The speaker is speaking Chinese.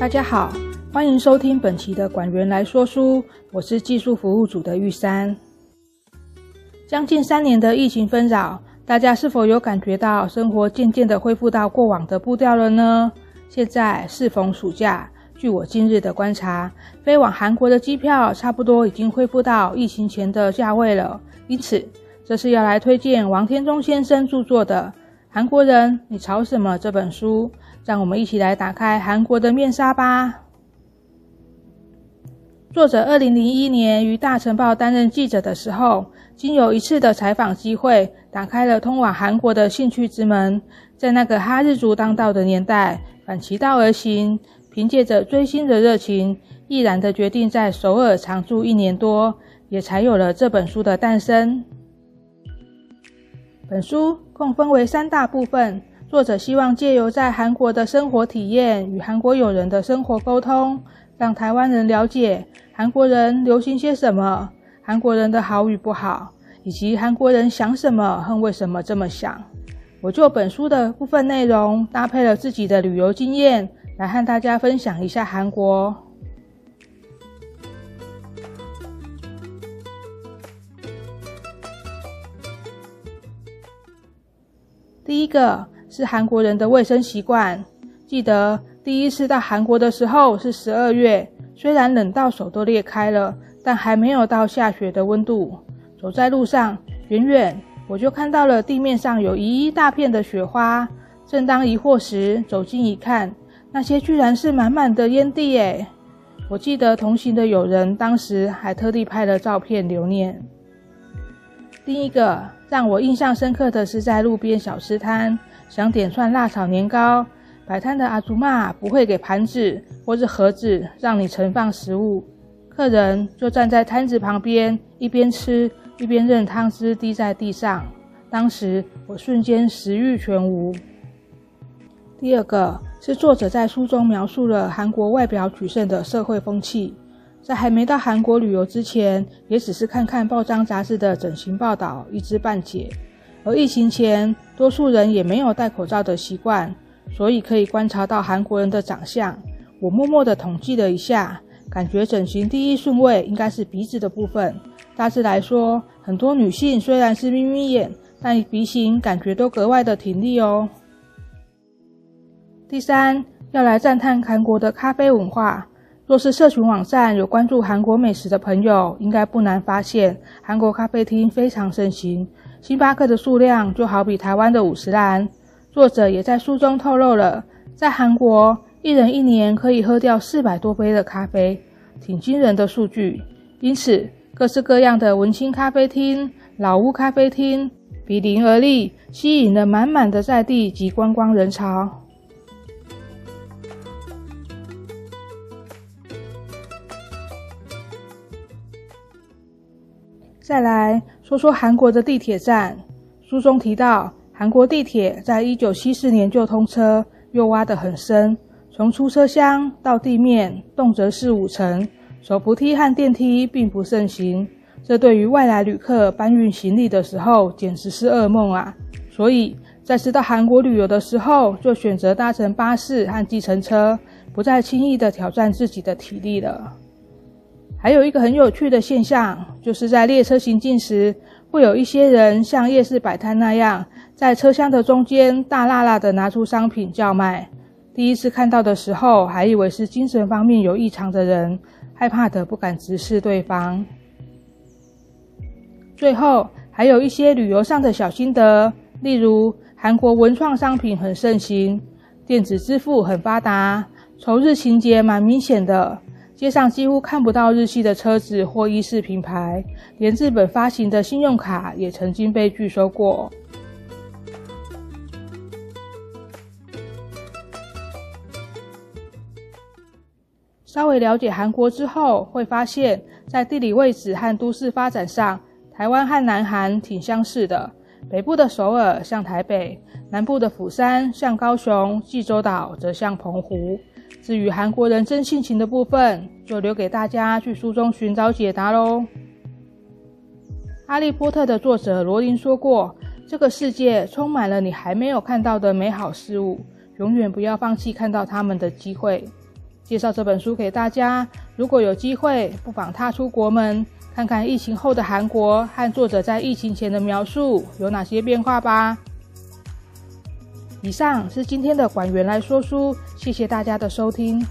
大家好，欢迎收听本期的馆员来说书，我是技术服务组的玉山。将近三年的疫情纷扰，大家是否有感觉到生活渐渐的恢复到过往的步调了呢？现在适逢暑假，据我近日的观察，飞往韩国的机票差不多已经恢复到疫情前的价位了。因此，这是要来推荐王天中先生著作的《韩国人，你吵什么》这本书。让我们一起来打开韩国的面纱吧。作者二零零一年于大成报担任记者的时候，经有一次的采访机会，打开了通往韩国的兴趣之门。在那个哈日族当道的年代，反其道而行，凭借着追星的热情，毅然的决定在首尔长住一年多，也才有了这本书的诞生。本书共分为三大部分。作者希望借由在韩国的生活体验与韩国友人的生活沟通，让台湾人了解韩国人流行些什么，韩国人的好与不好，以及韩国人想什么和为什么这么想。我就本书的部分内容，搭配了自己的旅游经验，来和大家分享一下韩国。第一个。是韩国人的卫生习惯。记得第一次到韩国的时候是十二月，虽然冷到手都裂开了，但还没有到下雪的温度。走在路上，远远我就看到了地面上有一大片的雪花。正当疑惑时，走近一看，那些居然是满满的烟蒂诶！我记得同行的友人当时还特地拍了照片留念。另一个让我印象深刻的是在路边小吃摊。想点串辣炒年糕，摆摊的阿祖妈不会给盘子或是盒子让你盛放食物，客人就站在摊子旁边，一边吃一边任汤汁滴在地上。当时我瞬间食欲全无。第二个是作者在书中描述了韩国外表取胜的社会风气，在还没到韩国旅游之前，也只是看看报章杂志的整形报道，一知半解。而疫情前，多数人也没有戴口罩的习惯，所以可以观察到韩国人的长相。我默默地统计了一下，感觉整形第一顺位应该是鼻子的部分。大致来说，很多女性虽然是眯眯眼，但鼻型感觉都格外的挺立哦。第三，要来赞叹韩国的咖啡文化。若是社群网站有关注韩国美食的朋友，应该不难发现，韩国咖啡厅非常盛行。星巴克的数量就好比台湾的五十岚。作者也在书中透露了，在韩国一人一年可以喝掉四百多杯的咖啡，挺惊人的数据。因此，各式各样的文青咖啡厅、老屋咖啡厅比邻而立，吸引了满满的在地及观光人潮。再来。说说韩国的地铁站，书中提到，韩国地铁在一九七四年就通车，又挖得很深，从出车厢到地面，动辄四五层，手扶梯和电梯并不盛行，这对于外来旅客搬运行李的时候简直是噩梦啊！所以在次到韩国旅游的时候，就选择搭乘巴士和计程车，不再轻易的挑战自己的体力了。还有一个很有趣的现象，就是在列车行进时，会有一些人像夜市摆摊那样，在车厢的中间大喇喇的拿出商品叫卖。第一次看到的时候，还以为是精神方面有异常的人，害怕的不敢直视对方。最后，还有一些旅游上的小心得，例如韩国文创商品很盛行，电子支付很发达，仇日情节蛮明显的。街上几乎看不到日系的车子或衣饰品牌，连日本发行的信用卡也曾经被拒收过。稍微了解韩国之后，会发现，在地理位置和都市发展上，台湾和南韩挺相似的。北部的首尔像台北，南部的釜山像高雄，济州岛则像澎湖。至于韩国人真性情的部分，就留给大家去书中寻找解答喽。哈利波特的作者罗琳说过：“这个世界充满了你还没有看到的美好事物，永远不要放弃看到他们的机会。”介绍这本书给大家。如果有机会，不妨踏出国门，看看疫情后的韩国和作者在疫情前的描述有哪些变化吧。以上是今天的馆员来说书，谢谢大家的收听。